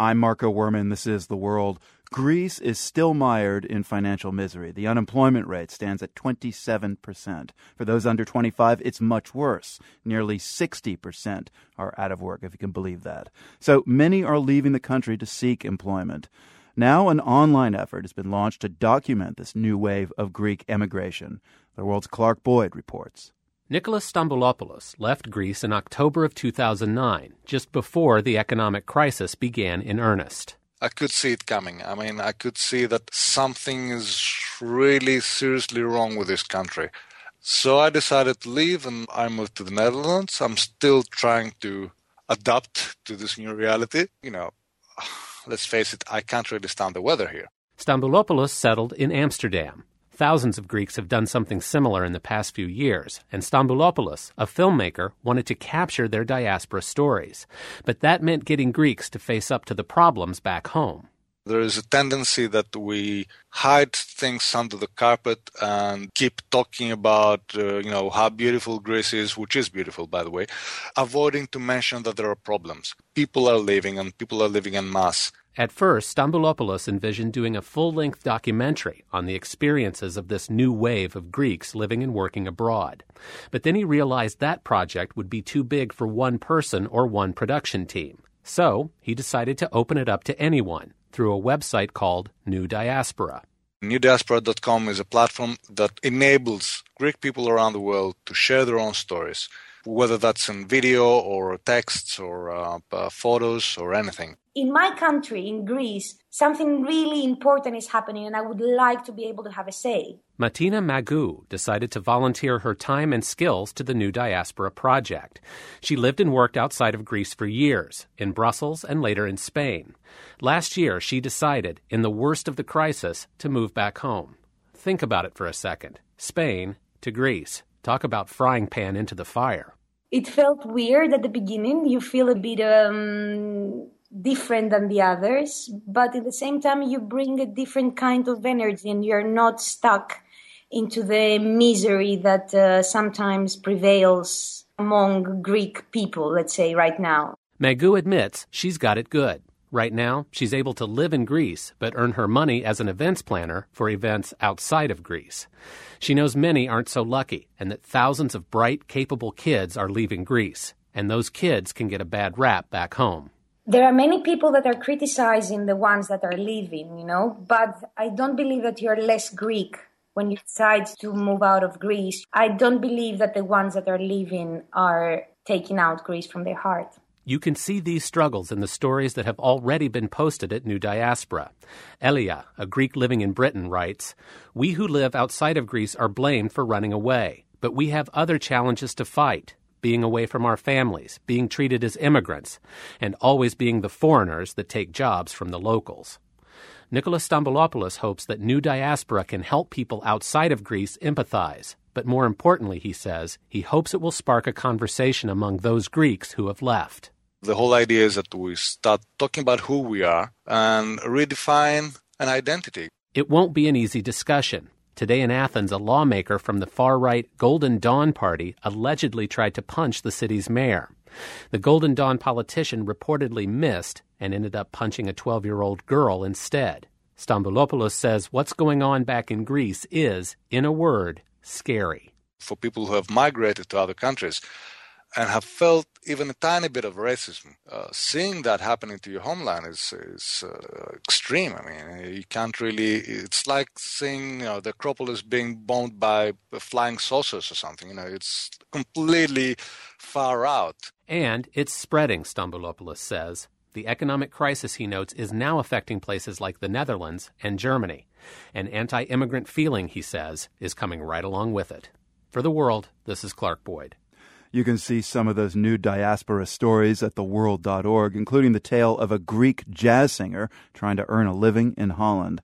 I'm Marco Werman. This is The World. Greece is still mired in financial misery. The unemployment rate stands at 27%. For those under 25, it's much worse. Nearly 60% are out of work, if you can believe that. So many are leaving the country to seek employment. Now, an online effort has been launched to document this new wave of Greek emigration. The world's Clark Boyd reports. Nicholas Stamboulopoulos left Greece in October of 2009, just before the economic crisis began in earnest. I could see it coming. I mean, I could see that something is really seriously wrong with this country. So I decided to leave and I moved to the Netherlands. I'm still trying to adapt to this new reality. You know, let's face it, I can't really stand the weather here. Stamboulopoulos settled in Amsterdam. Thousands of Greeks have done something similar in the past few years, and Stamboulopoulos, a filmmaker, wanted to capture their diaspora stories. But that meant getting Greeks to face up to the problems back home. There is a tendency that we hide things under the carpet and keep talking about, uh, you know, how beautiful Greece is, which is beautiful, by the way, avoiding to mention that there are problems. People are living and people are living en masse. At first, Stamboulopoulos envisioned doing a full length documentary on the experiences of this new wave of Greeks living and working abroad. But then he realized that project would be too big for one person or one production team. So he decided to open it up to anyone through a website called New Diaspora. NewDiaspora.com is a platform that enables Greek people around the world to share their own stories, whether that's in video or texts or uh, uh, photos or anything in my country, in Greece, something really important is happening and I would like to be able to have a say. Matina Magou decided to volunteer her time and skills to the New Diaspora Project. She lived and worked outside of Greece for years, in Brussels and later in Spain. Last year, she decided, in the worst of the crisis, to move back home. Think about it for a second. Spain to Greece. Talk about frying pan into the fire. It felt weird at the beginning. You feel a bit um, different than the others, but at the same time, you bring a different kind of energy and you're not stuck into the misery that uh, sometimes prevails among Greek people, let's say, right now. Magou admits she's got it good. Right now, she's able to live in Greece, but earn her money as an events planner for events outside of Greece. She knows many aren't so lucky, and that thousands of bright, capable kids are leaving Greece, and those kids can get a bad rap back home there are many people that are criticizing the ones that are leaving, you know, but I don't believe that you're less Greek when you decide to move out of Greece. I don't believe that the ones that are leaving are taking out Greece from their heart. You can see these struggles in the stories that have already been posted at New Diaspora. Elia, a Greek living in Britain, writes We who live outside of Greece are blamed for running away, but we have other challenges to fight being away from our families, being treated as immigrants, and always being the foreigners that take jobs from the locals. Nicholas Stamboulopoulos hopes that New Diaspora can help people outside of Greece empathize. But more importantly, he says, he hopes it will spark a conversation among those Greeks who have left. The whole idea is that we start talking about who we are and redefine an identity. It won't be an easy discussion. Today in Athens, a lawmaker from the far right Golden Dawn Party allegedly tried to punch the city's mayor. The Golden Dawn politician reportedly missed and ended up punching a 12 year old girl instead. Stamboulopoulos says what's going on back in Greece is, in a word, scary. For people who have migrated to other countries, and have felt even a tiny bit of racism. Uh, seeing that happening to your homeland is is uh, extreme. I mean, you can't really. It's like seeing you know, the Acropolis being bombed by flying saucers or something. You know, it's completely far out. And it's spreading. Stamboulopoulos says. The economic crisis, he notes, is now affecting places like the Netherlands and Germany. An anti immigrant feeling, he says, is coming right along with it. For the world, this is Clark Boyd. You can see some of those new diaspora stories at theworld.org, including the tale of a Greek jazz singer trying to earn a living in Holland.